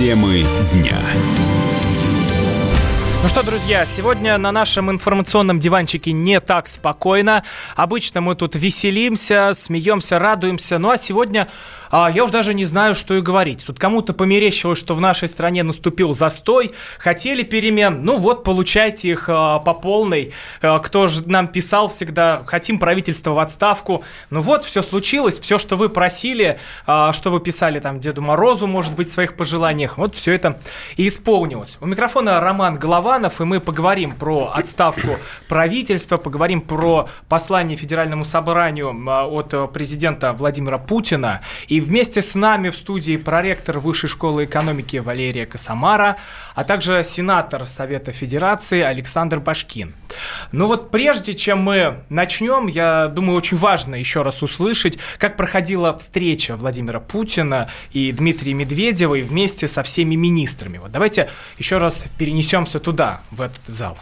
Темы дня. Ну что, друзья, сегодня на нашем информационном диванчике не так спокойно. Обычно мы тут веселимся, смеемся, радуемся. Ну а сегодня а, я уж даже не знаю, что и говорить. Тут кому-то померещилось, что в нашей стране наступил застой, хотели перемен. Ну вот, получайте их а, по полной. А, кто же нам писал всегда, хотим правительство в отставку. Ну вот, все случилось, все, что вы просили, а, что вы писали там Деду Морозу, может быть, в своих пожеланиях. Вот все это и исполнилось. У микрофона Роман Голова Голованов, и мы поговорим про отставку правительства, поговорим про послание Федеральному собранию от президента Владимира Путина. И вместе с нами в студии проректор Высшей школы экономики Валерия Косомара, а также сенатор Совета Федерации Александр Башкин. Ну вот прежде чем мы начнем, я думаю, очень важно еще раз услышать, как проходила встреча Владимира Путина и Дмитрия Медведева и вместе со всеми министрами. Вот давайте еще раз перенесемся туда, сюда, в этот зал.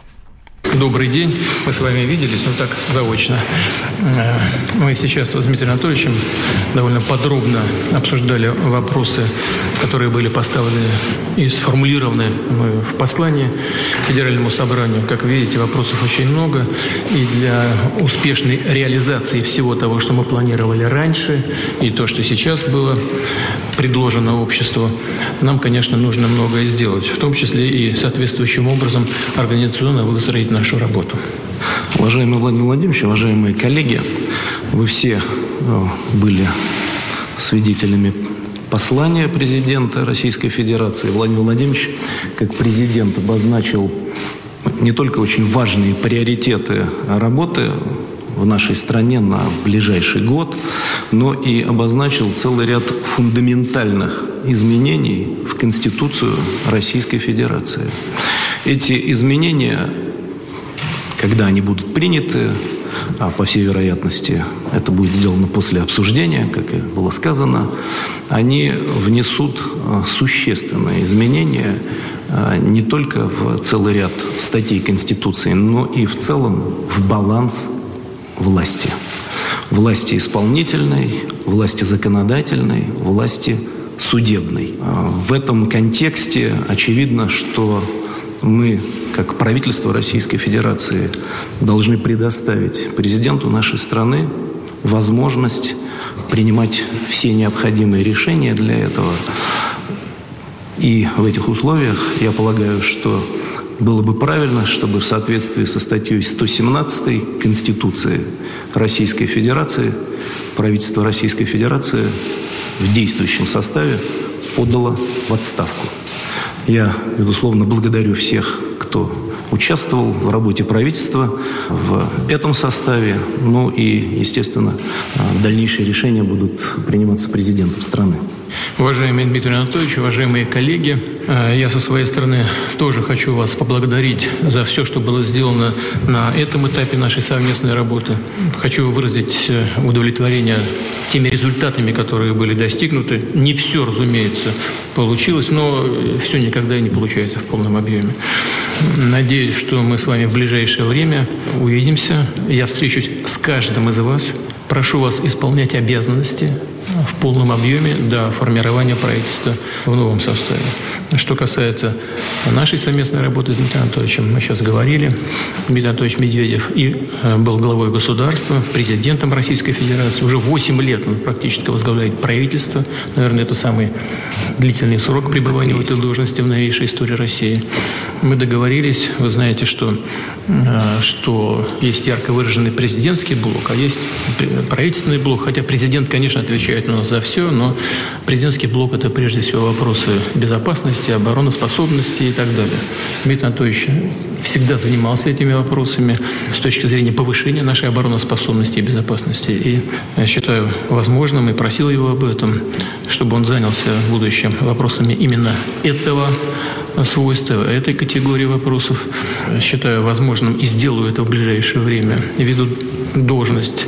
Добрый день. Мы с вами виделись, но так заочно. Э, мы сейчас с Дмитрием Анатольевичем довольно подробно обсуждали вопросы, которые были поставлены и сформулированы в послании Федеральному собранию. Как видите, вопросов очень много. И для успешной реализации всего того, что мы планировали раньше, и то, что сейчас было предложено обществу, нам, конечно, нужно многое сделать. В том числе и соответствующим образом организационно выстроить нашу работу. Уважаемый Владимир Владимирович, уважаемые коллеги, вы все э, были свидетелями послания президента Российской Федерации. Владимир Владимирович, как президент, обозначил не только очень важные приоритеты работы в нашей стране на ближайший год, но и обозначил целый ряд фундаментальных изменений в Конституцию Российской Федерации. Эти изменения когда они будут приняты, а по всей вероятности это будет сделано после обсуждения, как и было сказано, они внесут а, существенные изменения а, не только в целый ряд статей Конституции, но и в целом в баланс власти. Власти исполнительной, власти законодательной, власти судебной. А, в этом контексте очевидно, что мы, как правительство Российской Федерации, должны предоставить президенту нашей страны возможность принимать все необходимые решения для этого. И в этих условиях я полагаю, что было бы правильно, чтобы в соответствии со статьей 117 Конституции Российской Федерации правительство Российской Федерации в действующем составе подало в отставку. Я, безусловно, благодарю всех, кто участвовал в работе правительства в этом составе. Ну и, естественно, дальнейшие решения будут приниматься президентом страны. Уважаемый Дмитрий Анатольевич, уважаемые коллеги, я со своей стороны тоже хочу вас поблагодарить за все, что было сделано на этом этапе нашей совместной работы. Хочу выразить э, удовлетворение теми результатами, которые были достигнуты. Не все, разумеется, получилось, но все никогда и не получается в полном объеме. Надеюсь, что мы с вами в ближайшее время увидимся. Я встречусь с каждым из вас. Прошу вас исполнять обязанности в полном объеме до формирования правительства в новом составе. Что касается нашей совместной работы с Дмитрием Анатольевичем, мы сейчас говорили, Дмитрий Анатольевич Медведев и э, был главой государства, президентом Российской Федерации. Уже 8 лет он практически возглавляет правительство. Наверное, это самый длительный срок пребывания в этой должности в новейшей истории России. Мы договорились, вы знаете, что, э, что есть ярко выраженный президентский блок, а есть правительственный блок, хотя президент, конечно, отвечает у нас за все, но президентский блок – это прежде всего вопросы безопасности, обороноспособности и так далее. Дмитрий Анатольевич всегда занимался этими вопросами с точки зрения повышения нашей обороноспособности и безопасности. И я считаю возможным и просил его об этом, чтобы он занялся в будущем вопросами именно этого свойства этой категории вопросов. Считаю возможным и сделаю это в ближайшее время. Ввиду должность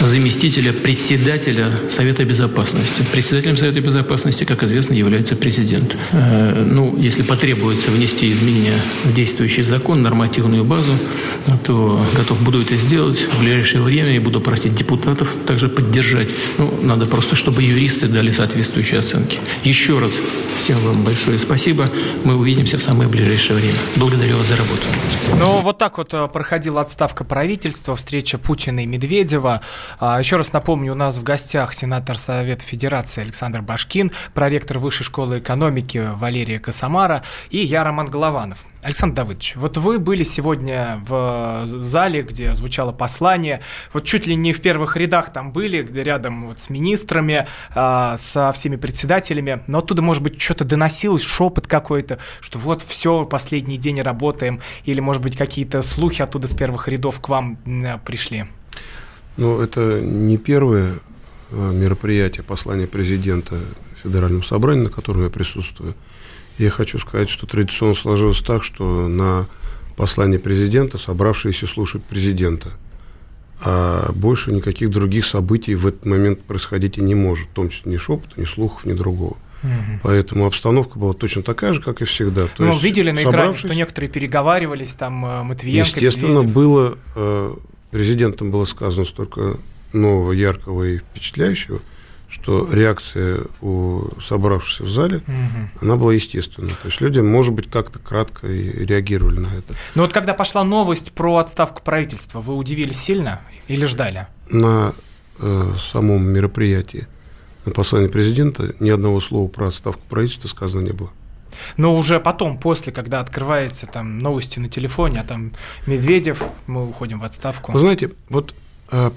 заместителя председателя Совета Безопасности. Председателем Совета Безопасности, как известно, является президент. Э, ну, если потребуется внести изменения в действующий закон, нормативную базу, то готов буду это сделать в ближайшее время и буду просить депутатов также поддержать. Ну, надо просто, чтобы юристы дали соответствующие оценки. Еще раз всем вам большое спасибо. Мы увидимся в самое ближайшее время. Благодарю вас за работу. Ну, вот так вот э, проходила отставка правительства, встреча Путина и Медведева. А, еще раз напомню, у нас в гостях сенатор Совета Федерации Александр Башкин, проректор Высшей школы экономики Валерия Косомара и я, Роман Голованов. Александр Давыдович, вот вы были сегодня в зале, где звучало послание, вот чуть ли не в первых рядах там были, где рядом вот с министрами, э, со всеми председателями, но оттуда, может быть, что-то доносилось, шепот какой-то, что вот все, последний день работаем, или, может быть, какие-то слухи оттуда с первых рядов к вам пришли? Ну, это не первое э, мероприятие послания президента Федеральному собранию, на котором я присутствую. Я хочу сказать, что традиционно сложилось так, что на послание президента собравшиеся слушают президента. А больше никаких других событий в этот момент происходить и не может, в том числе ни шепота, ни слухов, ни другого. Угу. Поэтому обстановка была точно такая же, как и всегда. То ну, есть, видели на экране, что некоторые переговаривались, там э, Матвиенко, Естественно, Медведев. было, э, президентом было сказано столько нового, яркого и впечатляющего – что реакция у собравшихся в зале, угу. она была естественной. То есть люди, может быть, как-то кратко и реагировали на это. Но вот когда пошла новость про отставку правительства, вы удивились сильно или ждали? На э, самом мероприятии, на послании президента, ни одного слова про отставку правительства сказано не было. Но уже потом, после, когда открывается там новости на телефоне, а там Медведев, мы уходим в отставку. Вы знаете, вот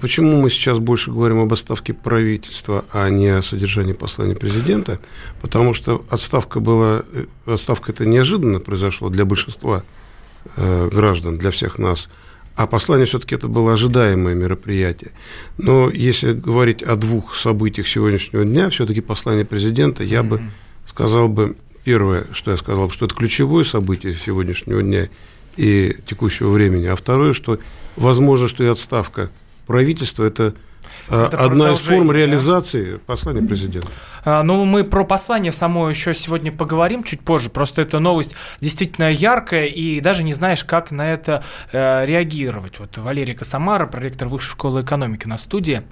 почему мы сейчас больше говорим об отставке правительства, а не о содержании послания президента? Потому что отставка была, э, отставка это неожиданно произошло для большинства э, граждан, для всех нас. А послание все-таки это было ожидаемое мероприятие. Но если говорить о двух событиях сегодняшнего дня, все-таки послание президента, я mm-hmm. бы сказал бы, первое, что я сказал, что это ключевое событие сегодняшнего дня и текущего времени, а второе, что возможно, что и отставка правительство это, а, это одна из форм реализации да? послания президента. А, ну, мы про послание само еще сегодня поговорим чуть позже. Просто эта новость действительно яркая, и даже не знаешь, как на это э, реагировать. Вот Валерий Косомара, проректор Высшей школы экономики на студии.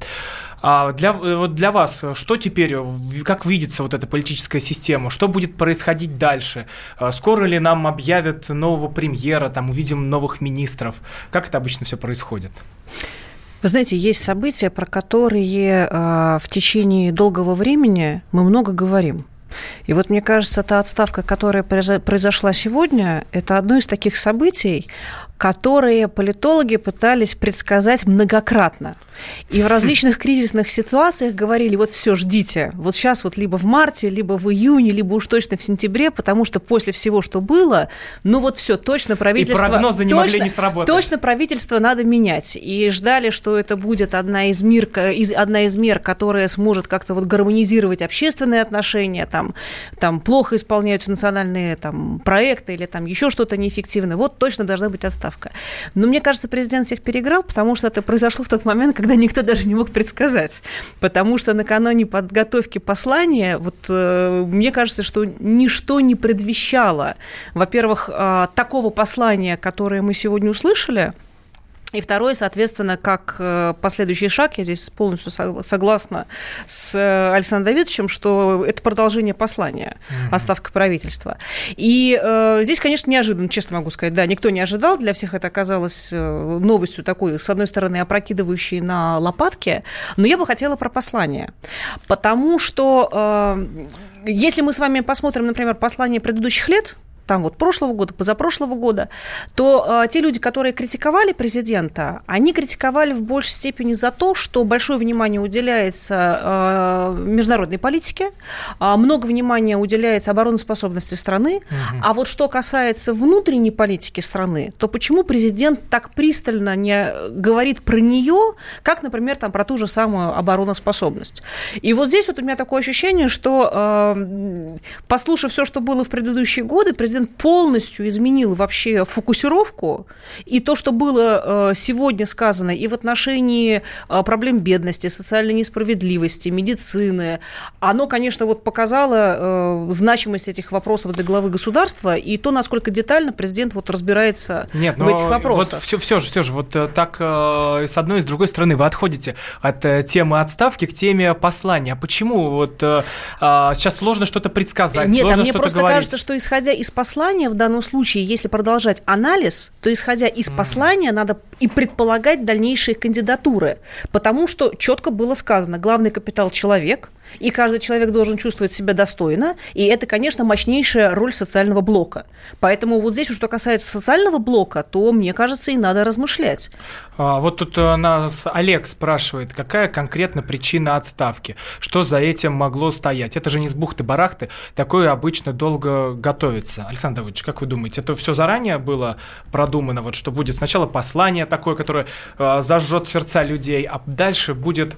А для, э, вот для вас, что теперь, как видится вот эта политическая система, что будет происходить дальше? А скоро ли нам объявят нового премьера, там увидим новых министров? Как это обычно все происходит? Вы знаете, есть события, про которые э, в течение долгого времени мы много говорим. И вот мне кажется, та отставка, которая произошла сегодня, это одно из таких событий, которые политологи пытались предсказать многократно. И в различных кризисных ситуациях говорили, вот все, ждите, вот сейчас вот либо в марте, либо в июне, либо уж точно в сентябре, потому что после всего, что было, ну вот все, точно правительство... И прогнозы не точно, могли не сработать. Точно правительство надо менять. И ждали, что это будет одна из, мер, из, одна из мер, которая сможет как-то вот гармонизировать общественные отношения, там, там плохо исполняются национальные там, проекты или там еще что-то неэффективное. Вот точно должна быть отставка отставка. Но мне кажется, президент всех переиграл, потому что это произошло в тот момент, когда никто даже не мог предсказать. Потому что накануне подготовки послания, вот э, мне кажется, что ничто не предвещало, во-первых, э, такого послания, которое мы сегодня услышали, и второе, соответственно, как э, последующий шаг, я здесь полностью согласна с э, Александром Давидовичем, что это продолжение послания, mm-hmm. отставка правительства. И э, здесь, конечно, неожиданно, честно могу сказать, да, никто не ожидал, для всех это оказалось э, новостью такой, с одной стороны, опрокидывающей на лопатки, но я бы хотела про послание, потому что э, если мы с вами посмотрим, например, послание предыдущих лет, там вот прошлого года, позапрошлого года, то э, те люди, которые критиковали президента, они критиковали в большей степени за то, что большое внимание уделяется э, международной политике, э, много внимания уделяется обороноспособности страны, угу. а вот что касается внутренней политики страны, то почему президент так пристально не говорит про нее, как, например, там про ту же самую обороноспособность? И вот здесь вот у меня такое ощущение, что э, послушав все, что было в предыдущие годы, президент президент полностью изменил вообще фокусировку, и то, что было э, сегодня сказано и в отношении э, проблем бедности, социальной несправедливости, медицины, оно, конечно, вот показало значимость этих вопросов для главы государства и то, насколько детально президент вот разбирается Нет, в этих вопросах. Вот все, все же, все же, вот так с одной и с другой стороны вы отходите от темы отставки к теме послания. А почему вот а, сейчас сложно что-то предсказать? Нет, а мне просто говорить. кажется, что исходя из послания в данном случае, если продолжать анализ, то исходя из послания надо и предполагать дальнейшие кандидатуры, потому что четко было сказано, главный капитал человек – и каждый человек должен чувствовать себя достойно, и это, конечно, мощнейшая роль социального блока. Поэтому вот здесь, что касается социального блока, то, мне кажется, и надо размышлять. А, вот тут э, нас Олег спрашивает, какая конкретно причина отставки? Что за этим могло стоять? Это же не с бухты-барахты, такое обычно долго готовится. Александр Давыдович, как вы думаете, это все заранее было продумано, вот что будет сначала послание такое, которое э, зажжет сердца людей, а дальше будет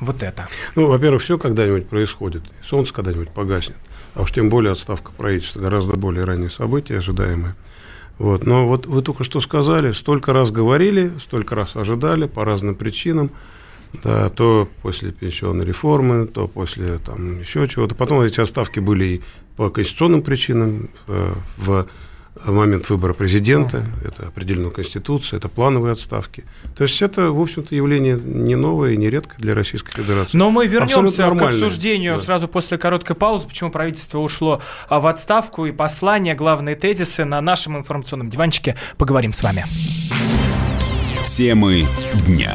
вот это? Ну, во-первых, все когда-нибудь происходит, солнце когда-нибудь погаснет, а уж тем более отставка правительства, гораздо более ранние события ожидаемые. Вот. Но вот вы только что сказали, столько раз говорили, столько раз ожидали по разным причинам, да, то после пенсионной реформы, то после там, еще чего-то. Потом эти отставки были и по конституционным причинам э, в момент выбора президента, это определено Конституцией, это плановые отставки. То есть это, в общем-то, явление не новое и не редкое для Российской Федерации. Но мы вернемся к обсуждению да. сразу после короткой паузы, почему правительство ушло а, в отставку и послание, главные тезисы на нашем информационном диванчике. Поговорим с вами. Темы дня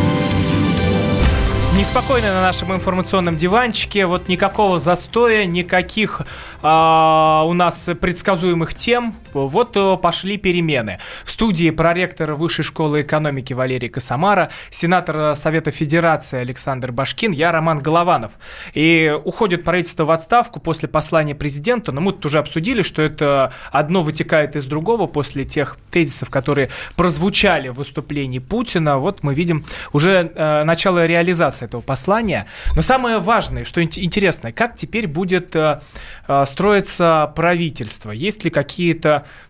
Неспокойно на нашем информационном диванчике. Вот никакого застоя, никаких а, у нас предсказуемых тем. Вот э, пошли перемены. В студии проректор Высшей школы экономики Валерий Косомара, сенатор Совета Федерации Александр Башкин, я Роман Голованов. И уходит правительство в отставку после послания президента, но мы тут уже обсудили, что это одно вытекает из другого после тех тезисов, которые прозвучали в выступлении Путина. Вот мы видим уже э, начало реализации этого послания. Но самое важное, что интересно, как теперь будет э, э, строиться правительство? Есть ли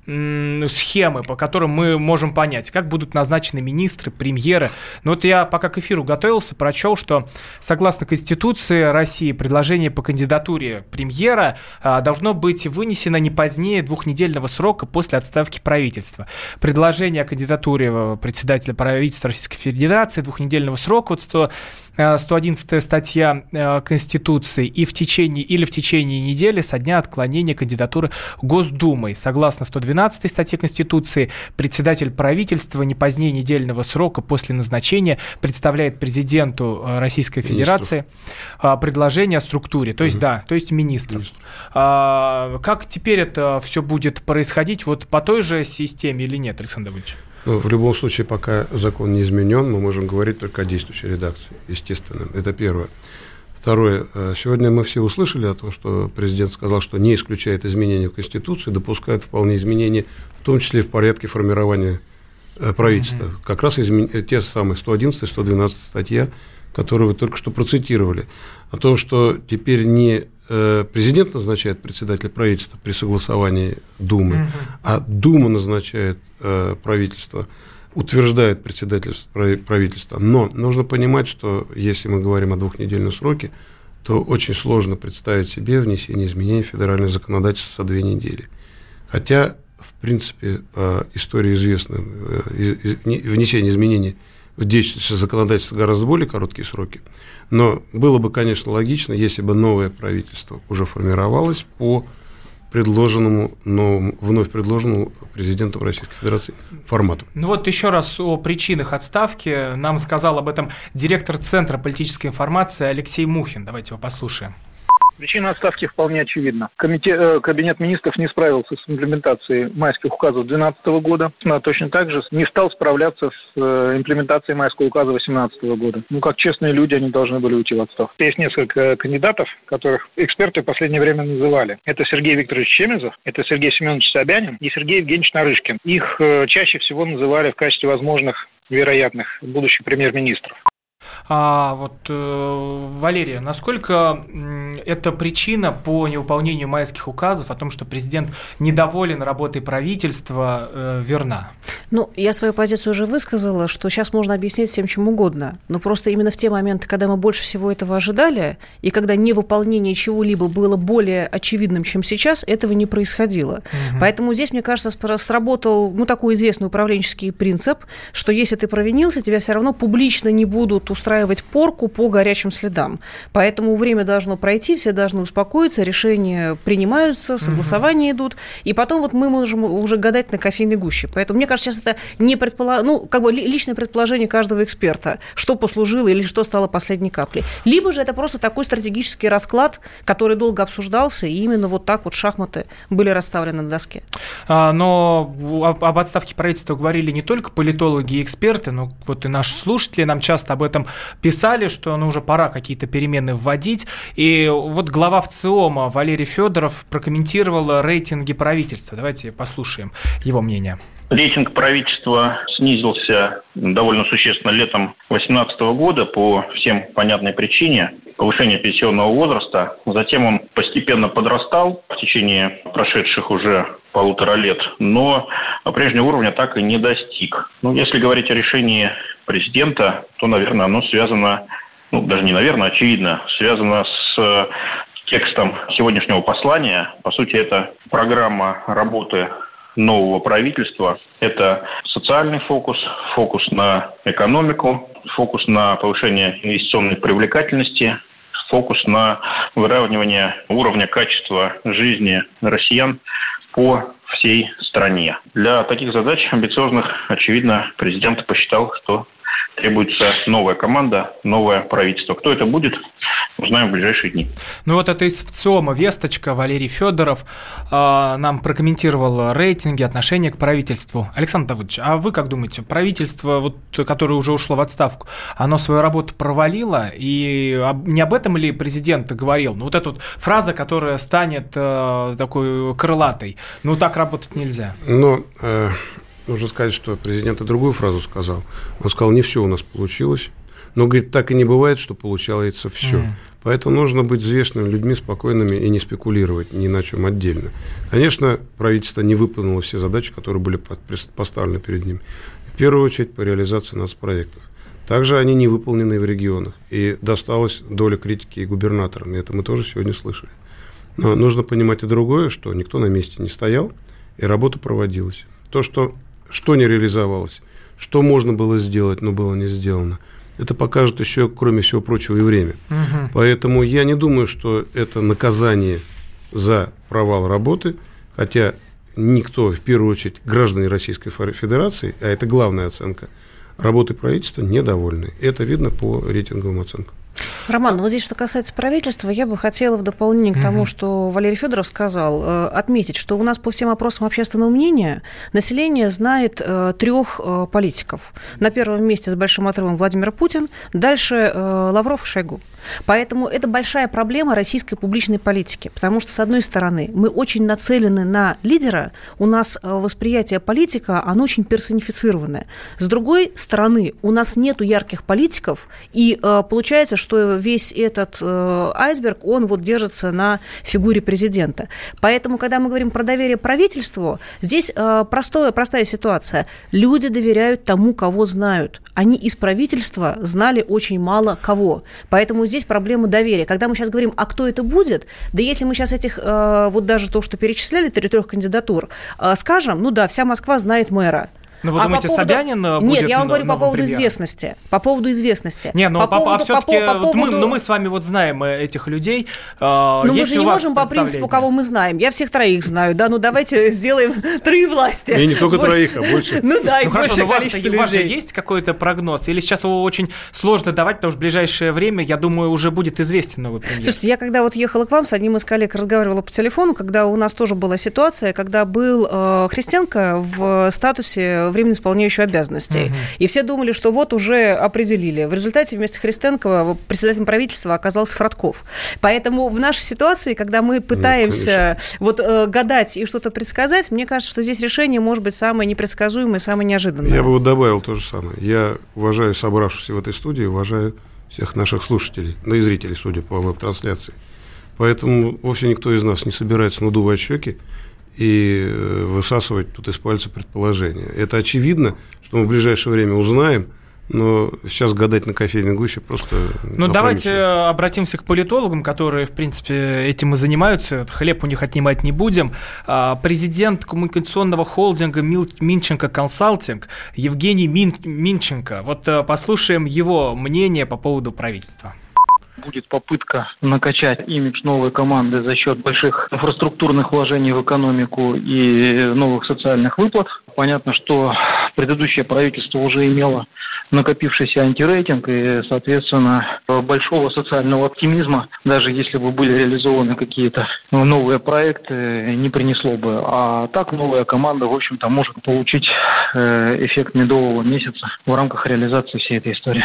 схемы, по которым мы можем понять, как будут назначены министры, премьеры? Ну вот я пока к эфиру готовился, прочел, что согласно Конституции России предложение по кандидатуре премьера э, должно быть вынесено не позднее двухнедельного срока после отставки правительства. Предложение о кандидатуре председателя правительства Российской Федерации двухнедельного срока, вот 100 111 э, статья э, Конституции и в течение, или в течение недели со дня отклонения кандидатуры Госдумой. Согласно 112 статье Конституции, председатель правительства не позднее недельного срока после назначения представляет президенту э, Российской Федерации Министров. предложение о структуре, то есть, угу. да, то есть министров. Министр. А, как теперь это все будет происходить, вот по той же системе или нет, Александр Ильич? Ну, в любом случае, пока закон не изменен, мы можем говорить только о действующей редакции, естественно. Это первое. Второе. Э, сегодня мы все услышали о том, что президент сказал, что не исключает изменения в Конституции, допускает вполне изменения, в том числе в порядке формирования э, правительства. Mm-hmm. Как раз измен... Э, те самые 111 112 статья, которые вы только что процитировали, о том, что теперь не президент назначает председателя правительства при согласовании Думы, mm-hmm. а Дума назначает правительства, утверждает председатель правительства. Но нужно понимать, что если мы говорим о двухнедельном сроке, то очень сложно представить себе внесение изменений в федеральное законодательство за две недели. Хотя, в принципе, по истории известно, э, внесение изменений в действующее законодательство гораздо более короткие сроки. Но было бы, конечно, логично, если бы новое правительство уже формировалось по предложенному, но вновь предложенному президентом Российской Федерации формату. Ну вот еще раз о причинах отставки. Нам сказал об этом директор Центра политической информации Алексей Мухин. Давайте его послушаем. Причина отставки вполне очевидна. Комитет, э, кабинет министров не справился с имплементацией майских указов 2012 года, но точно так же не стал справляться с э, имплементацией майского указа 2018 года. Ну, как честные люди, они должны были уйти в отставку. Есть несколько кандидатов, которых эксперты в последнее время называли. Это Сергей Викторович Чемезов, это Сергей Семенович Собянин и Сергей Евгеньевич Нарышкин. Их э, чаще всего называли в качестве возможных вероятных будущих премьер-министров. А вот, э, Валерия, насколько эта причина по невыполнению майских указов о том, что президент недоволен работой правительства, э, верна? Ну, я свою позицию уже высказала, что сейчас можно объяснить всем чем угодно. Но просто именно в те моменты, когда мы больше всего этого ожидали, и когда невыполнение чего-либо было более очевидным, чем сейчас, этого не происходило. Угу. Поэтому здесь, мне кажется, сработал ну, такой известный управленческий принцип, что если ты провинился, тебя все равно публично не будут устраивать порку по горячим следам. Поэтому время должно пройти, все должны успокоиться, решения принимаются, согласования угу. идут, и потом вот мы можем уже гадать на кофейной гуще. Поэтому, мне кажется, сейчас это не предположение, ну, как бы личное предположение каждого эксперта, что послужило или что стало последней каплей. Либо же это просто такой стратегический расклад, который долго обсуждался, и именно вот так вот шахматы были расставлены на доске. А, но об отставке правительства говорили не только политологи и эксперты, но вот и наши слушатели нам часто об этом писали, что ну, уже пора какие-то перемены вводить. И вот глава ВЦИОМа Валерий Федоров прокомментировал рейтинги правительства. Давайте послушаем его мнение. Рейтинг правительства снизился довольно существенно летом 2018 года по всем понятной причине повышения пенсионного возраста. Затем он постепенно подрастал в течение прошедших уже полутора лет, но прежнего уровня так и не достиг. Ну, если говорить о решении президента, то, наверное, оно связано, ну, даже не наверное, очевидно, связано с текстом сегодняшнего послания. По сути, это программа работы нового правительства – это социальный фокус, фокус на экономику, фокус на повышение инвестиционной привлекательности, фокус на выравнивание уровня качества жизни россиян по всей стране. Для таких задач амбициозных, очевидно, президент посчитал, что требуется новая команда, новое правительство. Кто это будет, узнаем в ближайшие дни. Ну вот это из ВЦИОМа весточка. Валерий Федоров э, нам прокомментировал рейтинги, отношения к правительству. Александр Давыдович, а вы как думаете, правительство, вот, которое уже ушло в отставку, оно свою работу провалило? И не об этом ли президент говорил? Ну вот эта вот фраза, которая станет э, такой крылатой. Ну так работать нельзя. Ну, э, нужно сказать, что президент и другую фразу сказал. Он сказал, не все у нас получилось. Но, говорит, так и не бывает, что получается все. Mm. Поэтому нужно быть взвешенными людьми, спокойными и не спекулировать ни на чем отдельно. Конечно, правительство не выполнило все задачи, которые были поставлены перед ним. В первую очередь по реализации нацпроектов. Также они не выполнены в регионах. И досталась доля критики и губернаторам. И это мы тоже сегодня слышали. Но нужно понимать и другое, что никто на месте не стоял, и работа проводилась. То, что, что не реализовалось, что можно было сделать, но было не сделано – это покажет еще, кроме всего прочего, и время. Угу. Поэтому я не думаю, что это наказание за провал работы, хотя никто, в первую очередь, граждане Российской Федерации, а это главная оценка, работы правительства недовольны. Это видно по рейтинговым оценкам. Роман, вот здесь, что касается правительства, я бы хотела в дополнение к тому, что Валерий Федоров сказал, э, отметить, что у нас по всем опросам общественного мнения население знает э, трех э, политиков. На первом месте с большим отрывом Владимир Путин, дальше Лавров и Шойгу. Поэтому это большая проблема российской публичной политики, потому что, с одной стороны, мы очень нацелены на лидера, у нас э, восприятие политика, оно очень персонифицированное. С другой стороны, у нас нету ярких политиков, и э, получается, что весь этот э, айсберг, он вот держится на фигуре президента. Поэтому, когда мы говорим про доверие правительству, здесь простое, простая ситуация. Люди доверяют тому, кого знают. Они из правительства знали очень мало кого. Поэтому здесь проблема доверия. Когда мы сейчас говорим, а кто это будет, да если мы сейчас этих, э, вот даже то, что перечисляли, трех кандидатур, э, скажем, ну да, вся Москва знает мэра, Ну, вы а думаете, по поводу... Собянин э, Нет, будет я вам говорю по поводу премьером? известности. По поводу известности. Не, ну по а, поводу, все-таки по, по вот мы, поводу... ну, мы с вами вот знаем э, этих людей. Э, Ну, мы же не можем по принципу, кого мы знаем. Я всех троих знаю, да, ну давайте сделаем три власти. И не только Вот. троих, а больше. Ну да, и Ну хорошо, но у вас, количество у вас же есть какой-то прогноз? Или сейчас его очень сложно давать, потому что в ближайшее время, я думаю, уже будет известен новый премьер? Слушайте, я когда вот ехала к вам, с одним из коллег разговаривала по телефону, когда у нас тоже была ситуация, когда был э, Христенко в статусе временно исполняющего обязанностей. Мгм. И все думали, что вот уже определили. В результате вместо Христенко председателем правительства оказался Фродков. Поэтому в нашей ситуации, когда мы пытаемся вот э, гадать и что-то предсказать, мне кажется, что здесь решение может быть самое непредсказуемое, самое неожиданное. Я бы вот добавил то же самое. Я уважаю собравшихся в этой студии, уважаю всех наших слушателей, да и зрителей, судя по веб-трансляции. Поэтому вовсе никто из нас не собирается надувать щеки и э, высасывать тут из пальца предположения. Это очевидно, что мы в ближайшее время узнаем, но сейчас гадать на кофейной гуще просто... Ну, давайте обратимся к политологам, которые, в принципе, этим и занимаются. Хлеб у них отнимать не будем. А, Президент коммуникационного холдинга Минченко Консалтинг Евгений Мин- Минченко. Вот э, послушаем его мнение по поводу правительства. Будет попытка накачать имидж новой команды за счет больших инфраструктурных вложений в экономику и новых социальных выплат. Понятно, что предыдущее правительство уже имело накопившийся антирейтинг и, соответственно, большого социального оптимизма, даже если бы были реализованы какие-то новые проекты, не принесло бы. А так новая команда, в общем-то, может получить э, эффект медового месяца в рамках реализации всей этой истории.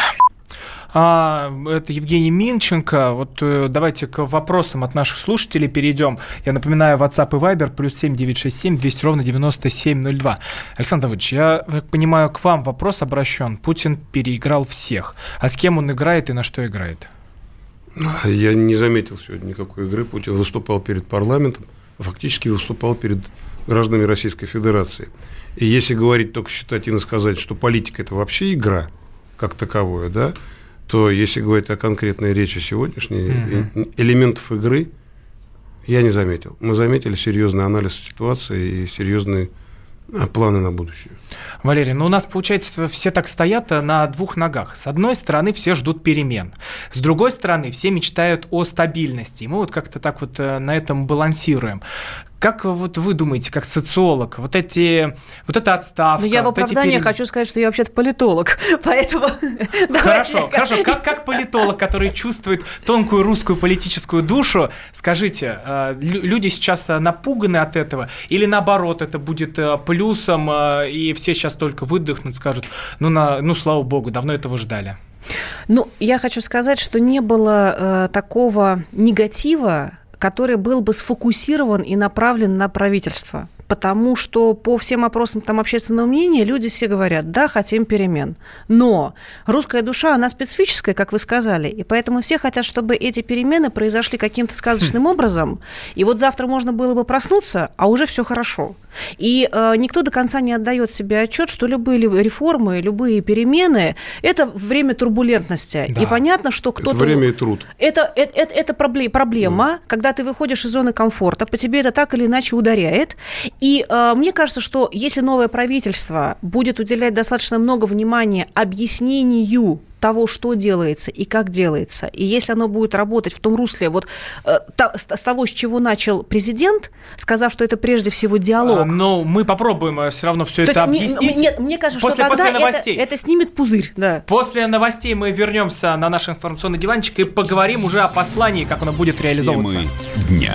А, это Евгений Минченко. Вот э, давайте к вопросам от наших слушателей перейдем. Я напоминаю, WhatsApp и Viber плюс 7967 200 ровно 9702. Александр Давыдович, я как понимаю, к вам вопрос обращен. Путин переиграл всех. А с кем он играет и на что играет? Я не заметил сегодня никакой игры. Путин выступал перед парламентом, фактически выступал перед гражданами Российской Федерации. И если говорить, только считать и сказать, что политика – это вообще игра, как таковое, да, то если говорить о конкретной речи сегодняшней, Мгм. элементов игры я не заметил. Мы заметили серьезный анализ ситуации и серьезные а, планы на будущее. Валерий, ну у нас, получается, все так стоят э, на двух ногах. С одной стороны, все ждут перемен. С другой стороны, все мечтают о стабильности. И мы вот как-то так вот э, на этом балансируем. Как вот вы думаете, как социолог, вот эти, вот эта отставка... Ну, я в вот эти оправдание перем- хочу сказать, что я вообще-то политолог, поэтому... Хорошо, хорошо. Как, как политолог, который чувствует тонкую русскую политическую душу, скажите, э, лю- люди сейчас э, напуганы от этого? Или наоборот, это будет э, плюсом, и все сейчас только выдохнут, скажут, ну, на, ну слава богу, давно этого ждали? Ну, я хочу сказать, что не было э, такого негатива, который был бы сфокусирован и направлен на правительство. Потому что по всем опросам там общественного мнения люди все говорят, да, хотим перемен. Но русская душа, она специфическая, как вы сказали, и поэтому все хотят, чтобы эти перемены произошли каким-то сказочным образом, и вот завтра можно было бы проснуться, а уже все хорошо. И э, никто до конца не отдает себе отчет, что любые реформы, любые перемены – это время турбулентности. Да. И понятно, что кто-то... Это время и труд. Это, это, это, это пробле- проблема, когда ты выходишь из зоны комфорта, по тебе это так или иначе ударяет. И э, мне кажется, что если новое правительство будет уделять достаточно много внимания объяснению того, что делается и как делается, и если оно будет работать в том русле, вот э, та- с того, с чего начал президент, сказав, что это прежде всего диалог. А, Но мы попробуем все равно все То это есть мне- объяснить. Нет, мне кажется, после, что тогда после это, новостей. это снимет пузырь, да. После новостей мы вернемся на наш информационный диванчик и поговорим уже о послании, как оно будет реализовываться. Темы дня.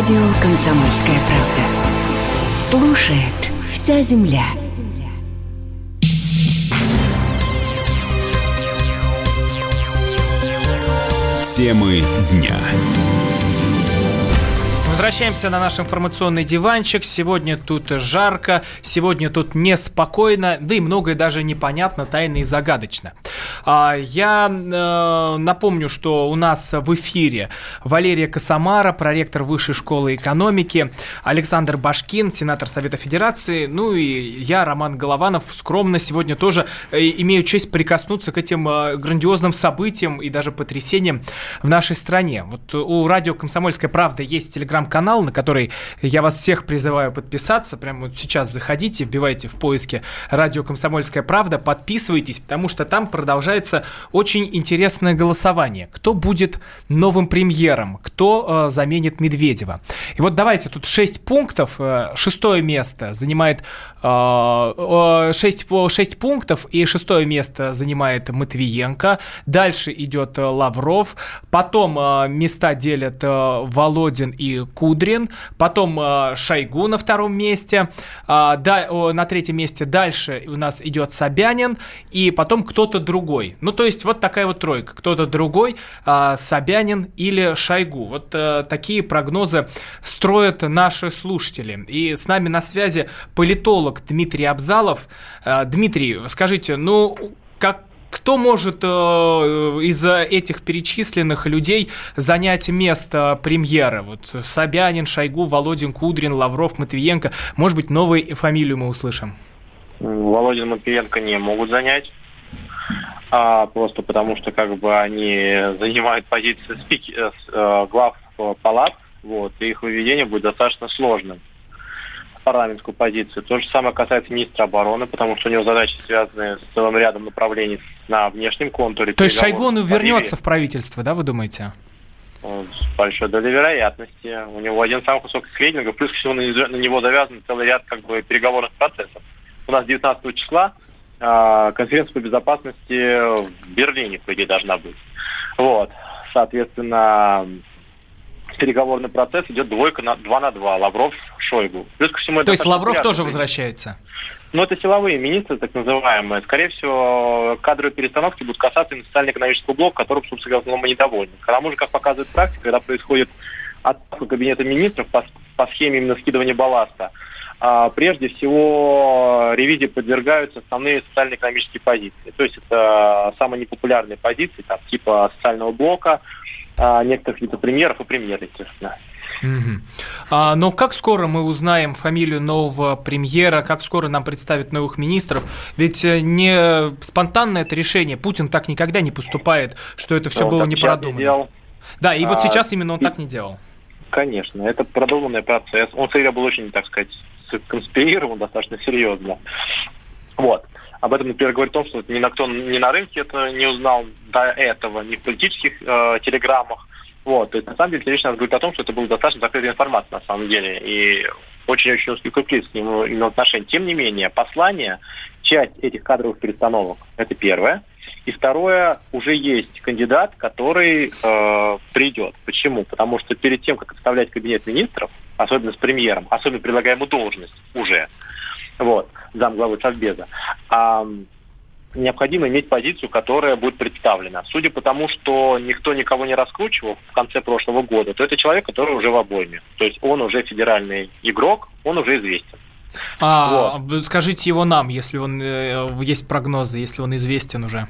Радио «Комсомольская правда». Слушает вся земля. Темы дня. Возвращаемся на наш информационный диванчик. Сегодня тут жарко, сегодня тут неспокойно, да и многое даже непонятно, тайно и загадочно. А, я э, напомню, что у нас в эфире Валерия Косомара, проректор Высшей школы экономики, Александр Башкин, сенатор Совета Федерации, ну и я, Роман Голованов, скромно сегодня тоже э, имею честь прикоснуться к этим э, грандиозным событиям и даже потрясениям в нашей стране. Вот у радио «Комсомольская правда» есть телеграм канал, на который я вас всех призываю подписаться. Прямо вот сейчас заходите, вбивайте в поиске «Радио Комсомольская правда», подписывайтесь, потому что там продолжается очень интересное голосование. Кто будет новым премьером? Кто э, заменит Медведева? И вот давайте, тут 6 пунктов. Э, шестое место занимает э, 6, 6 пунктов, и шестое место занимает Матвиенко. Дальше идет э, Лавров. Потом э, места делят э, Володин и Кудрин, потом э, Шойгу на втором месте, э, на третьем месте дальше у нас идет Собянин, и потом кто-то другой. Ну, то есть вот такая вот тройка. Кто-то другой, э, Собянин или Шойгу. Вот такие прогнозы строят наши слушатели. И с нами на связи политолог Дмитрий Абзалов. Дмитрий, скажите, ну, как кто может э, из этих перечисленных людей занять место премьера? Вот Собянин, Шойгу, Володин, Кудрин, Лавров, Матвиенко. Может быть, новую фамилию мы услышим? Володин, Матвиенко не могут занять. А, просто потому что как бы они занимают позиции спики, э, глав палат, вот, и их выведение будет достаточно сложным парламентскую позицию. То же самое касается министра обороны, потому что у него задачи связаны с целым рядом направлений на внешнем контуре. То есть Шойгу он вернется в правительство, да, вы думаете? С большой долей вероятности. У него один из самых высоких рейтингов, плюс ко всему на него завязан целый ряд как бы переговорных процессов. У нас 19 числа э, конференция по безопасности в Берлине, по идее, должна быть. Вот. Соответственно, переговорный процесс идет двойка на 2 на 2. Лавров, Шойгу. Плюс ко всему, То есть Лавров тоже возвращается? Ну, это силовые министры, так называемые. Скорее всего, кадровые перестановки будут касаться именно социально-экономического блока, которым, собственно говоря, мы недовольны. К тому же, как показывает практика, когда происходит отставка кабинета министров по, по схеме именно скидывания балласта, а, прежде всего ревизии подвергаются основные социально-экономические позиции. То есть это самые непопулярные позиции, там, типа социального блока, некоторых вице-премьеров и премьера, естественно. Угу. А, но как скоро мы узнаем фамилию нового премьера, как скоро нам представят новых министров? Ведь э, не спонтанное это решение. Путин так никогда не поступает, что это все он было не продумано. Да, и а, вот сейчас именно он и... так не делал. Конечно, это продуманный процесс. Он всегда был очень, так сказать, конспирирован достаточно серьезно. Вот. Об этом, например, говорит о том, что ни на кто ни на рынке это не узнал до этого, ни в политических э, телеграммах. Вот, то есть, на самом деле, речь нас говорит о том, что это была достаточно закрытая информация, на самом деле, и очень-очень укреплить к нему именно отношения. Тем не менее, послание, часть этих кадровых перестановок, это первое. И второе, уже есть кандидат, который э, придет. Почему? Потому что перед тем, как отставлять кабинет министров, особенно с премьером, особенно предлагая ему должность уже, вот, замглавы Совбеза, а, необходимо иметь позицию, которая будет представлена. Судя по тому, что никто никого не раскручивал в конце прошлого года, то это человек, который уже в обойме. То есть он уже федеральный игрок, он уже известен. А, вот. скажите его нам, если он э, есть прогнозы, если он известен уже.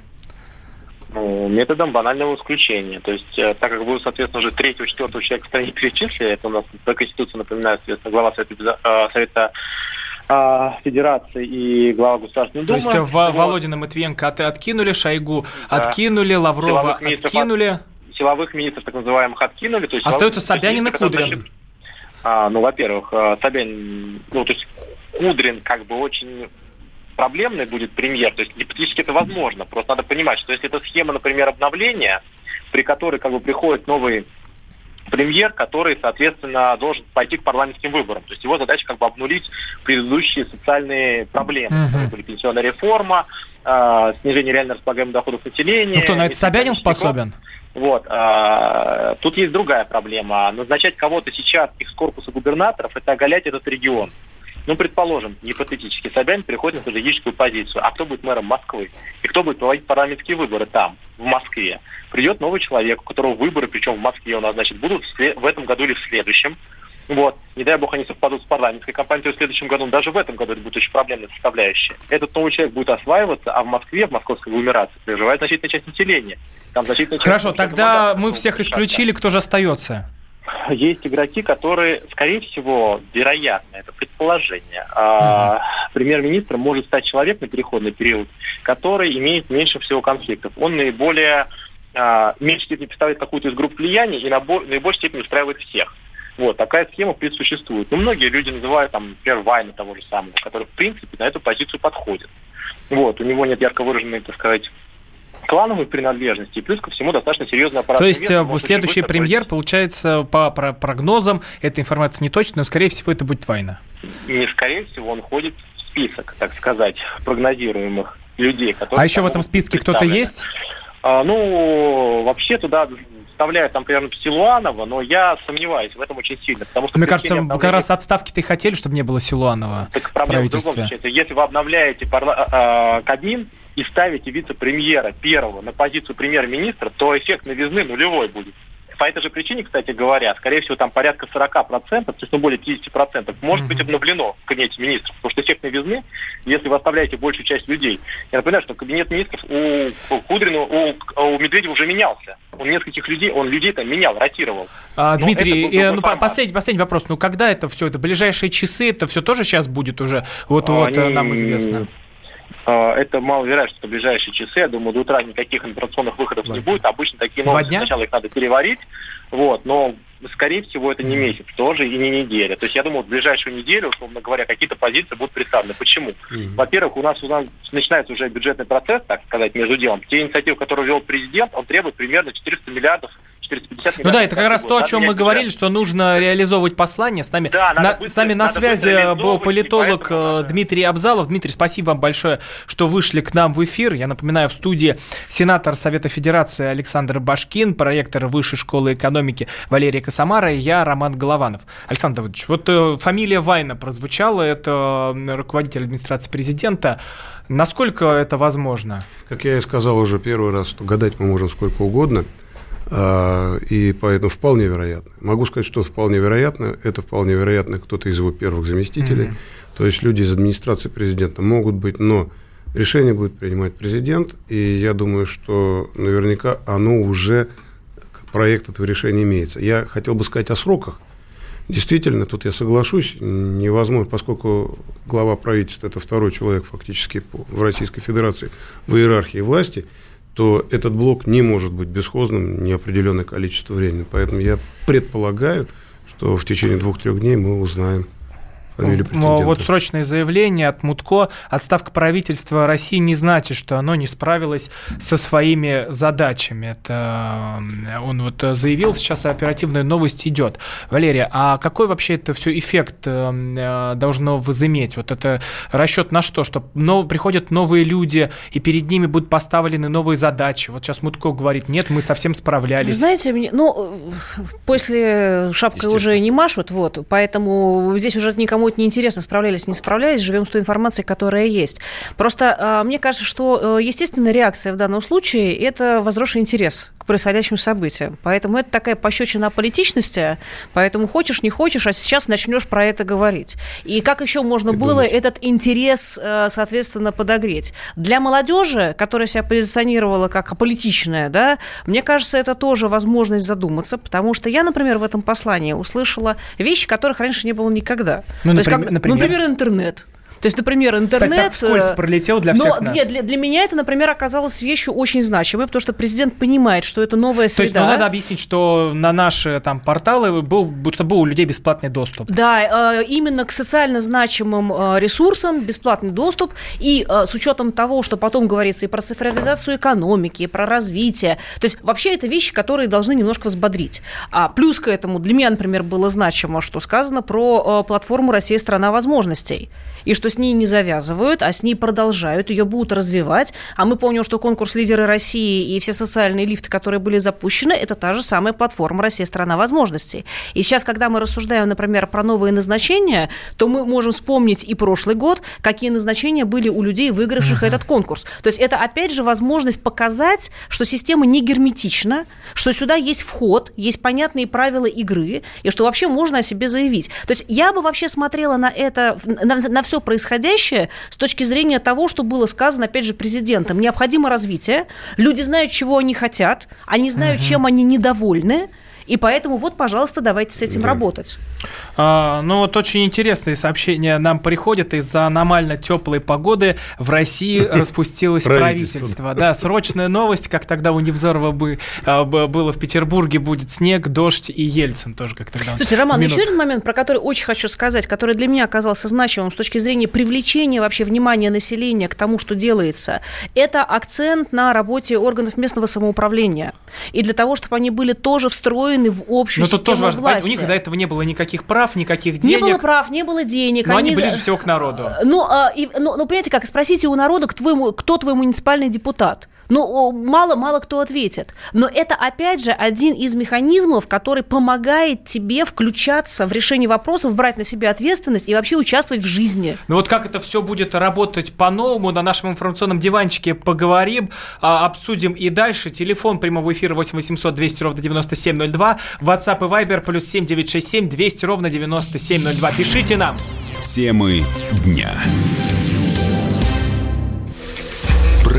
Ну, методом банального исключения. То есть, э, так как вы, соответственно, уже третьего, четвертого человека в стране перечислили, это у нас по Конституции, напоминаю, соответственно, глава Совета, э, Совета а, Федерации и глава Государственной Думы. То есть вот. Володина Матвиенко от, откинули, Шойгу да. откинули, Лаврова откинули. От, силовых министров, так называемых, откинули. То есть Остается Собянин и Кудрин. А, ну, во-первых, э, Собянин, ну, то есть Кудрин как бы очень проблемный будет премьер, то есть гипотетически это возможно, просто надо понимать, что если это схема, например, обновления, при которой как бы приходит новый премьер, который, соответственно, должен пойти к парламентским выборам. То есть его задача как бы обнулить предыдущие социальные проблемы. Uh-huh. Были пенсионная реформа, э, снижение реально располагаемых доходов населения. Ну кто, на это Собянин способен? Вот. Э, тут есть другая проблема. Назначать кого-то сейчас из корпуса губернаторов – это оголять этот регион. Ну, предположим, гипотетически, Собянин переходит на стратегическую позицию. А кто будет мэром Москвы? И кто будет проводить парламентские выборы там, в Москве? Придет новый человек, у которого выборы, причем в Москве он назначит, будут в, этом году или в следующем. Вот. Не дай бог они совпадут с парламентской кампанией в следующем году, но даже в этом году это будет очень проблемная составляющая. Этот новый человек будет осваиваться, а в Москве, в московской агломерации, проживает значительная часть населения. Там значительная часть Хорошо, тогда мы всех исключили, кто же остается? Есть игроки, которые, скорее всего, вероятно, это предположение. А, премьер-министр может стать человек на переходный период, который имеет меньше всего конфликтов. Он наиболее а, в меньшей степени представляет какую-то из групп влияния и на наибольшей степени устраивает всех. Вот, такая схема, в принципе, существует. Но многие люди называют, там, например, Вайна того же самого, который, в принципе, на эту позицию подходит. Вот, у него нет ярко выраженной, так сказать, клановой принадлежности, и плюс ко всему достаточно серьезный аппарат. То есть вес, э, следующий премьер, получается, по прогнозам, эта информация не точная, но, скорее всего, это будет Вайна. Не скорее всего, он входит в список, так сказать, прогнозируемых людей. А еще в этом списке кто-то есть? А, ну, вообще туда вставляют там примерно Силуанова, но я сомневаюсь в этом очень сильно. Потому что Мне кажется, обновления... как раз отставки-то и хотели, чтобы не было Силуанова так проблема в, другом. Если вы обновляете парла... э, Кабмин и ставите вице-премьера первого на позицию премьер-министра, то эффект новизны нулевой будет по этой же причине, кстати говоря, скорее всего, там порядка 40%, то есть ну, более 50%, может mm-hmm. быть обновлено в кабинете министров. Потому что эффект новизны, если вы оставляете большую часть людей. Я напоминаю, что кабинет министров у Кудрина, у, у Медведева уже менялся. Он нескольких людей, он людей там менял, ротировал. А, Дмитрий, э, ну, последний, последний вопрос. Ну, когда это все? Это ближайшие часы, это все тоже сейчас будет уже? Вот-вот а, нам известно. А, это маловероятно, что в ближайшие часы, я думаю, до утра никаких информационных выходов Два не будет. Обычно такие новости сначала их надо переварить, вот, но скорее всего, это не месяц тоже и не неделя. То есть я думаю, в ближайшую неделю, условно говоря, какие-то позиции будут представлены. Почему? Mm-hmm. Во-первых, у нас, у нас начинается уже бюджетный процесс, так сказать, между делом. Те инициативы, которые вел президент, он требует примерно 400 миллиардов 450 Ну да, это как раз то, о чем мы говорили, что нужно реализовывать послание. С нами, да, на, быстро, с нами на связи был политолог поэтому, Дмитрий Абзалов. Дмитрий, спасибо вам большое, что вышли к нам в эфир. Я напоминаю, в студии сенатор Совета Федерации Александр Башкин, проректор Высшей школы экономики Валерия Косомара и я, Роман Голованов. Александр Давыдович, вот э, фамилия Вайна прозвучала, это руководитель администрации президента. Насколько это возможно? Как я и сказал уже первый раз, что гадать мы можем сколько угодно – а, и поэтому вполне вероятно. Могу сказать, что вполне вероятно. Это вполне вероятно кто-то из его первых заместителей. Mm-hmm. То есть люди из администрации президента могут быть, но решение будет принимать президент. И я думаю, что наверняка оно уже, проект этого решения имеется. Я хотел бы сказать о сроках. Действительно, тут я соглашусь, невозможно, поскольку глава правительства – это второй человек фактически в Российской Федерации в иерархии власти – то этот блок не может быть бесхозным неопределенное количество времени. Поэтому я предполагаю, что в течение двух-трех дней мы узнаем фамилию претендента. Вот срочное заявление от Мутко. Отставка правительства России не значит, что оно не справилось со своими задачами. Это он вот заявил, сейчас оперативная новость идет. Валерия, а какой вообще это все эффект э, должно возыметь? Вот это расчет на что? Что но, приходят новые люди, и перед ними будут поставлены новые задачи. Вот сейчас Мутко говорит, нет, мы совсем справлялись. Вы знаете, ну, после шапкой уже не машут, вот, поэтому здесь уже никому будет неинтересно, справлялись, не справлялись, живем с той информацией, которая есть. Просто а, мне кажется, что э, естественная реакция в данном случае – это возросший интерес к происходящим событиям. Поэтому это такая пощечина политичности, поэтому хочешь, не хочешь, а сейчас начнешь про это говорить. И как еще можно Ты было думаешь? этот интерес, э, соответственно, подогреть? Для молодежи, которая себя позиционировала как аполитичная, да, мне кажется, это тоже возможность задуматься, потому что я, например, в этом послании услышала вещи, которых раньше не было никогда. Ну, есть, как, например? Ну, например, интернет. То есть, например, интернет... Кстати, так вскользь э, пролетел для всех но, нас. Нет, для, для меня это, например, оказалось вещью очень значимой, потому что президент понимает, что это новая среда. То есть, ну, надо объяснить, что на наши там порталы был, чтобы был у людей бесплатный доступ. Да, э, именно к социально значимым э, ресурсам бесплатный доступ, и с учетом того, что потом говорится и про цифровизацию экономики, и про развитие. То есть, вообще это вещи, которые должны немножко взбодрить. А плюс к этому для меня, например, было значимо, что сказано про платформу «Россия – страна возможностей». И что с ней не завязывают, а с ней продолжают, ее будут развивать. А мы помним, что конкурс «Лидеры России» и все социальные лифты, которые были запущены, это та же самая платформа «Россия – страна возможностей». И сейчас, когда мы рассуждаем, например, про новые назначения, то мы можем вспомнить и прошлый год, какие назначения были у людей, выигравших uh-huh. этот конкурс. То есть это, опять же, возможность показать, что система не герметична, что сюда есть вход, есть понятные правила игры, и что вообще можно о себе заявить. То есть я бы вообще смотрела на это, на, на все происходящее с точки зрения того, что было сказано, опять же, президентом. Необходимо развитие, люди знают, чего они хотят, они знают, uh-huh. чем они недовольны, и поэтому вот, пожалуйста, давайте с этим да. работать. А, ну вот очень интересные сообщения нам приходят. Из-за аномально теплой погоды в России распустилось правительство. Да, срочная новость, как тогда у Невзорова бы, а, было в Петербурге, будет снег, дождь и Ельцин тоже, как тогда. Слушайте, Роман, еще один момент, про который очень хочу сказать, который для меня оказался значимым с точки зрения привлечения вообще внимания населения к тому, что делается. Это акцент на работе органов местного самоуправления. И для того, чтобы они были тоже встроены в общую Но систему тоже важно. власти. У них до этого не было никаких прав, никаких денег. Не было прав, не было денег. Но они, они ближе всего к народу. Ну, а, и, ну, ну, понимаете как, спросите у народа, кто твой, кто твой муниципальный депутат. Ну, мало-мало кто ответит. Но это, опять же, один из механизмов, который помогает тебе включаться в решение вопросов, брать на себя ответственность и вообще участвовать в жизни. Ну вот как это все будет работать по-новому, на нашем информационном диванчике поговорим, а, обсудим и дальше. Телефон прямого эфира 8 800 200 ровно 9702, WhatsApp и Viber плюс 7 967 200 ровно 9702. Пишите нам. Темы дня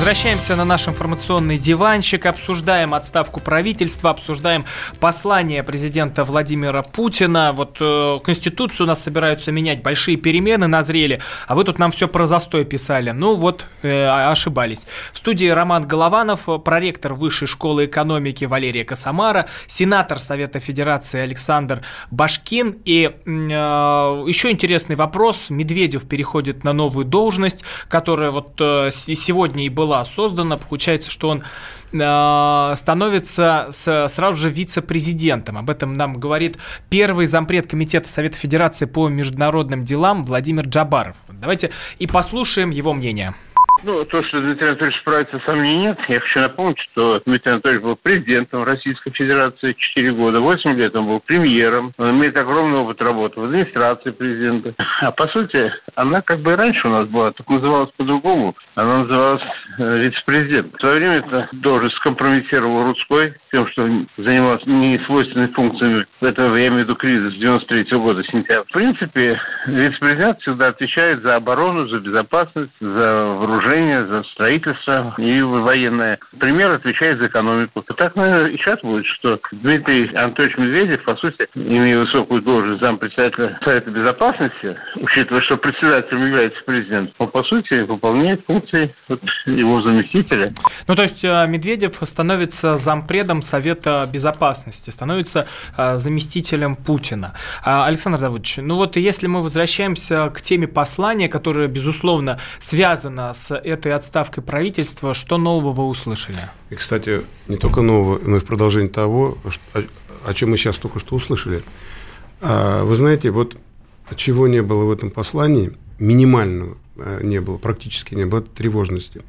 Возвращаемся на наш информационный диванчик, обсуждаем отставку правительства, обсуждаем послание президента Владимира Путина. Вот э, Конституцию у нас собираются менять, большие перемены назрели, а вы тут нам все про застой писали. Ну вот, э, ошибались. В студии Роман Голованов, проректор Высшей школы экономики Валерия Косомара, сенатор Совета Федерации Александр Башкин. И э, еще интересный вопрос. Медведев переходит на новую должность, которая вот э, сегодня и была была создана, получается, что он э, становится сразу же вице-президентом. Об этом нам говорит первый зампред Комитета Совета Федерации по международным делам Владимир Джабаров. Давайте и послушаем его мнение. Ну, то, что Дмитрий Анатольевич справится, сомнений нет. Я хочу напомнить, что Дмитрий Анатольевич был президентом Российской Федерации 4 года. 8 лет он был премьером. Он имеет огромный опыт работы в администрации президента. А по сути, она как бы и раньше у нас была, только называлась по-другому. Она называлась э, вице-президент. В свое время это должность скомпрометировал Рудской тем, что занимался несвойственными функциями. Это я имею в виду кризис 93 -го года, сентября. В принципе, вице-президент всегда отвечает за оборону, за безопасность, за вооружение вооружение, за строительство и военное. Пример отвечает за экономику. Так, наверное, и сейчас будет, что Дмитрий Анатольевич Медведев, по сути, имея высокую должность зампредседателя Совета Безопасности, учитывая, что председателем является президент, он, по сути, выполняет функции вот, его заместителя. Ну, то есть э, Медведев становится зампредом Совета Безопасности, становится э, заместителем Путина. А, Александр Давыдович, ну вот если мы возвращаемся к теме послания, которое, безусловно, связано с этой отставкой правительства, что нового вы услышали? И, кстати, не только нового, но и в продолжении того, о, чем мы сейчас только что услышали. А, вы знаете, вот чего не было в этом послании, минимального э, не было, практически не было, тревожности.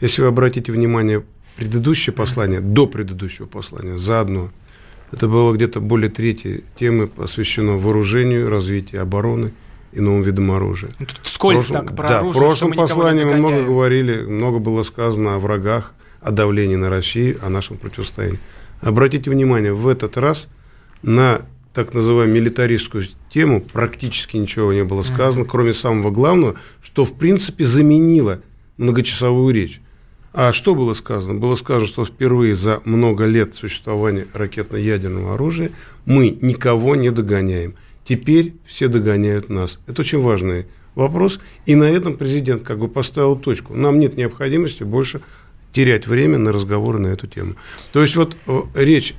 Если вы обратите внимание, предыдущее послание, до предыдущего послания, заодно, это было где-то более трети темы посвящено вооружению, развитию обороны и новым видам оружия. Ну, тут вскользь прошлом, так про да, оружие, в прошлом послании мы много говорили, много было сказано о врагах, о давлении на Россию, о нашем противостоянии. Обратите внимание, в этот раз на так называемую милитаристскую тему практически ничего не было сказано, кроме самого главного, что в принципе заменило многочасовую речь. А что было сказано? Было сказано, что впервые за много лет существования ракетно-ядерного оружия мы никого не догоняем. Теперь все догоняют нас. Это очень важный вопрос. И на этом президент как бы поставил точку. Нам нет необходимости больше терять время на разговоры на эту тему. То есть вот э, речь...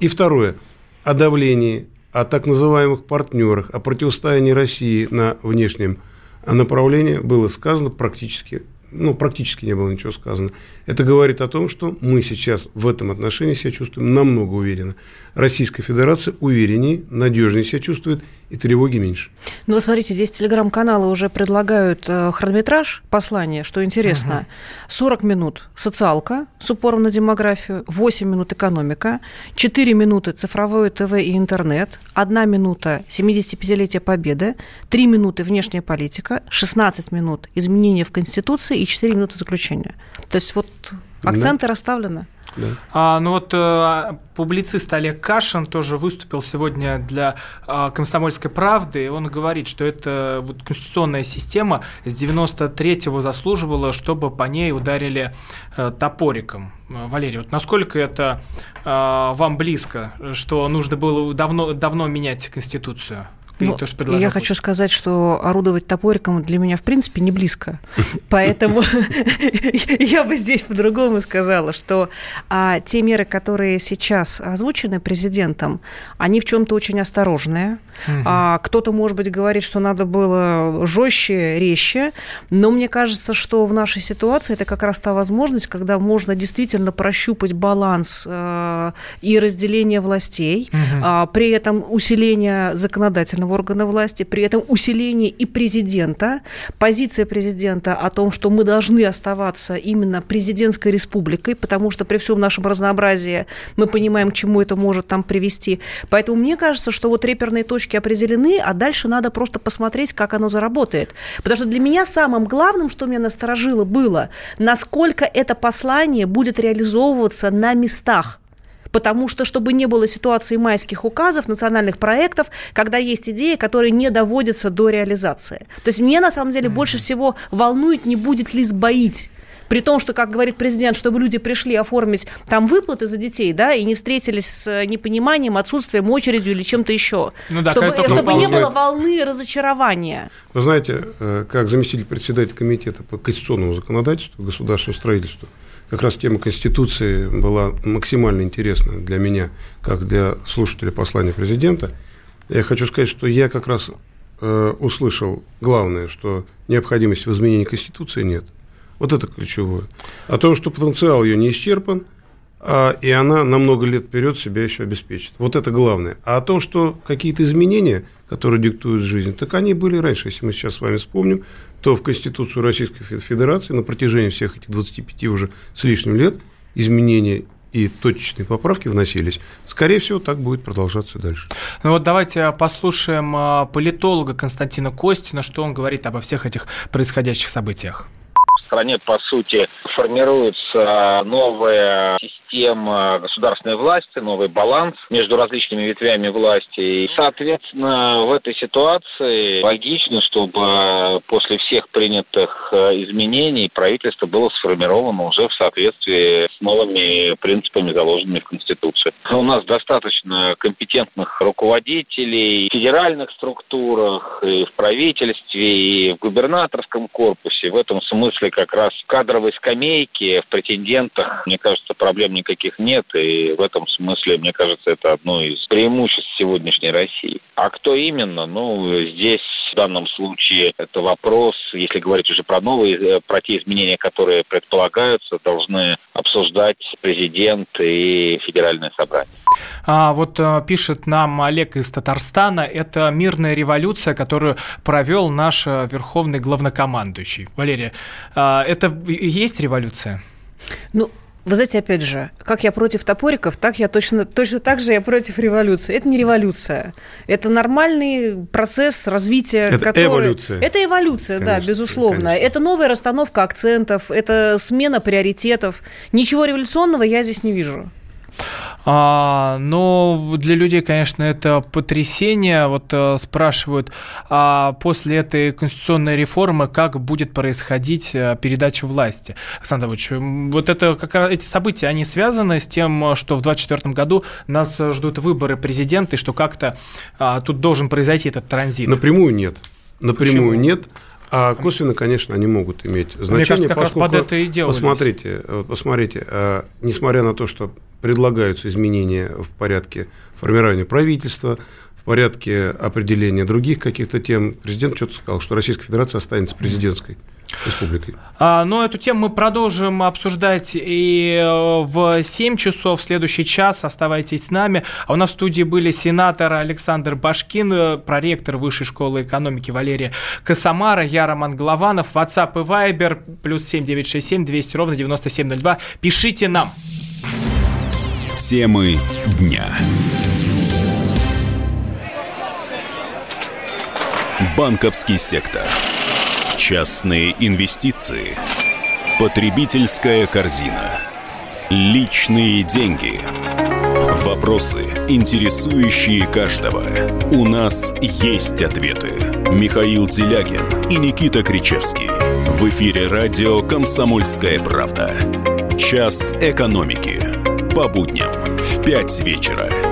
И второе. О давлении, о так называемых партнерах, о противостоянии России на внешнем направлении было сказано практически ну, практически не было ничего сказано. Это говорит о том, что мы сейчас в этом отношении себя чувствуем намного уверенно. Российская Федерация увереннее, надежнее себя чувствует и тревоги меньше. Ну, вот смотрите, здесь телеграм-каналы уже предлагают э, хронометраж послания, что интересно. 40 минут социалка с упором на демографию, 8 минут экономика, 4 минуты цифровое ТВ и интернет, 1 минута 75-летие Победы, 3 минуты внешняя политика, 16 минут изменения в Конституции и 4 минуты заключения. То есть вот акценты расставлены. А, ну вот э, публицист Олег Кашин тоже выступил сегодня для э, «Комсомольской правды», он говорит, что эта вот, конституционная система с 93-го заслуживала, чтобы по ней ударили э, топориком. Валерий, вот насколько это э, вам близко, что нужно было давно, давно менять Конституцию? Ну, то, что предложил я хочу сказать, что орудовать топориком для меня в принципе не близко. Поэтому я бы здесь по-другому сказала, что а, те меры, которые сейчас озвучены президентом, они в чем-то очень осторожные. А, кто-то, может быть, говорит, что надо было жестче, резче, но мне кажется, что в нашей ситуации это как раз та возможность, когда можно действительно прощупать баланс э, и разделение властей, а, при этом усиление законодательного органа власти, при этом усиление и президента, позиция президента о том, что мы должны оставаться именно президентской республикой, потому что при всем нашем разнообразии мы понимаем, к чему это может там привести. Поэтому мне кажется, что вот реперные точки определены, а дальше надо просто посмотреть, как оно заработает. Потому что для меня самым главным, что меня насторожило, было, насколько это послание будет реализовываться на местах. Потому что, чтобы не было ситуации майских указов, национальных проектов, когда есть идеи, которые не доводятся до реализации. То есть мне, на самом деле, больше всего волнует, не будет ли сбоить. При том, что, как говорит президент, чтобы люди пришли оформить там выплаты за детей, да, и не встретились с непониманием, отсутствием, очередью или чем-то еще. Ну да, чтобы чтобы не было волны разочарования. Вы знаете, э, как заместитель председателя комитета по конституционному законодательству, государственному строительству, как раз тема Конституции была максимально интересна для меня, как для слушателя послания президента. Я хочу сказать, что я как раз э, услышал главное, что необходимости в изменении Конституции нет. Вот это ключевое. О том, что потенциал ее не исчерпан, а, и она на много лет вперед себя еще обеспечит. Вот это главное. А о том, что какие-то изменения, которые диктуют жизнь, так они были раньше. Если мы сейчас с вами вспомним, то в Конституцию Российской Фе- Федерации на протяжении всех этих 25 уже с лишним лет изменения и точечные поправки вносились. Скорее всего, так будет продолжаться дальше. Ну вот давайте послушаем а, политолога Константина Костина, что он говорит обо всех этих происходящих событиях. Стране, по сути, формируется новая система государственной власти, новый баланс между различными ветвями власти. И, соответственно, в этой ситуации логично, чтобы после всех принятых э, изменений правительство было сформировано уже в соответствии с новыми принципами, заложенными в Конституции. У нас достаточно компетентных руководителей в федеральных структурах, и в правительстве, и в губернаторском корпусе. В этом смысле как раз в кадровой скамейке, в претендентах, мне кажется, проблем никаких нет. И в этом смысле, мне кажется, это одно из преимуществ сегодняшней России. А кто именно? Ну, здесь в данном случае это вопрос, если говорить уже про новые, э, про те изменения, которые предполагаются, должны обсуждать президент и федеральное собрание. А, вот а, пишет нам Олег из Татарстана, это мирная революция, которую провел наш э, верховный главнокомандующий. Валерия, а, это есть революция? Ну, вы знаете, опять же, как я против топориков, так я точно, точно так же я против революции. Это не революция. Это нормальный процесс развития. Это который... эволюция. Это эволюция, конечно, да, безусловно. Конечно. Это новая расстановка акцентов, это смена приоритетов. Ничего революционного я здесь не вижу. А, но для людей, конечно, это потрясение. Вот а, спрашивают, а после этой конституционной реформы как будет происходить а, передача власти? Александр Ильич, вот это как раз эти события, они связаны с тем, что в 2024 году нас ждут выборы президента, и что как-то а, тут должен произойти этот транзит? Напрямую нет. Напрямую Почему? нет. А косвенно, конечно, они могут иметь значение. Мне кажется, как раз под это и делались. Посмотрите, посмотрите, несмотря на то, что предлагаются изменения в порядке формирования правительства, в порядке определения других каких-то тем. Президент что-то сказал, что Российская Федерация останется президентской республикой. А, но эту тему мы продолжим обсуждать и э, в 7 часов, в следующий час. Оставайтесь с нами. А у нас в студии были сенатор Александр Башкин, э, проректор Высшей школы экономики Валерия Косомара, я Роман Голованов, WhatsApp и Viber, плюс 7967 200 ровно 9702. Пишите нам. Темы дня. Банковский сектор. Частные инвестиции. Потребительская корзина. Личные деньги. Вопросы, интересующие каждого. У нас есть ответы. Михаил Делягин и Никита Кричевский. В эфире радио «Комсомольская правда». Час экономики. По будням в 5 вечера.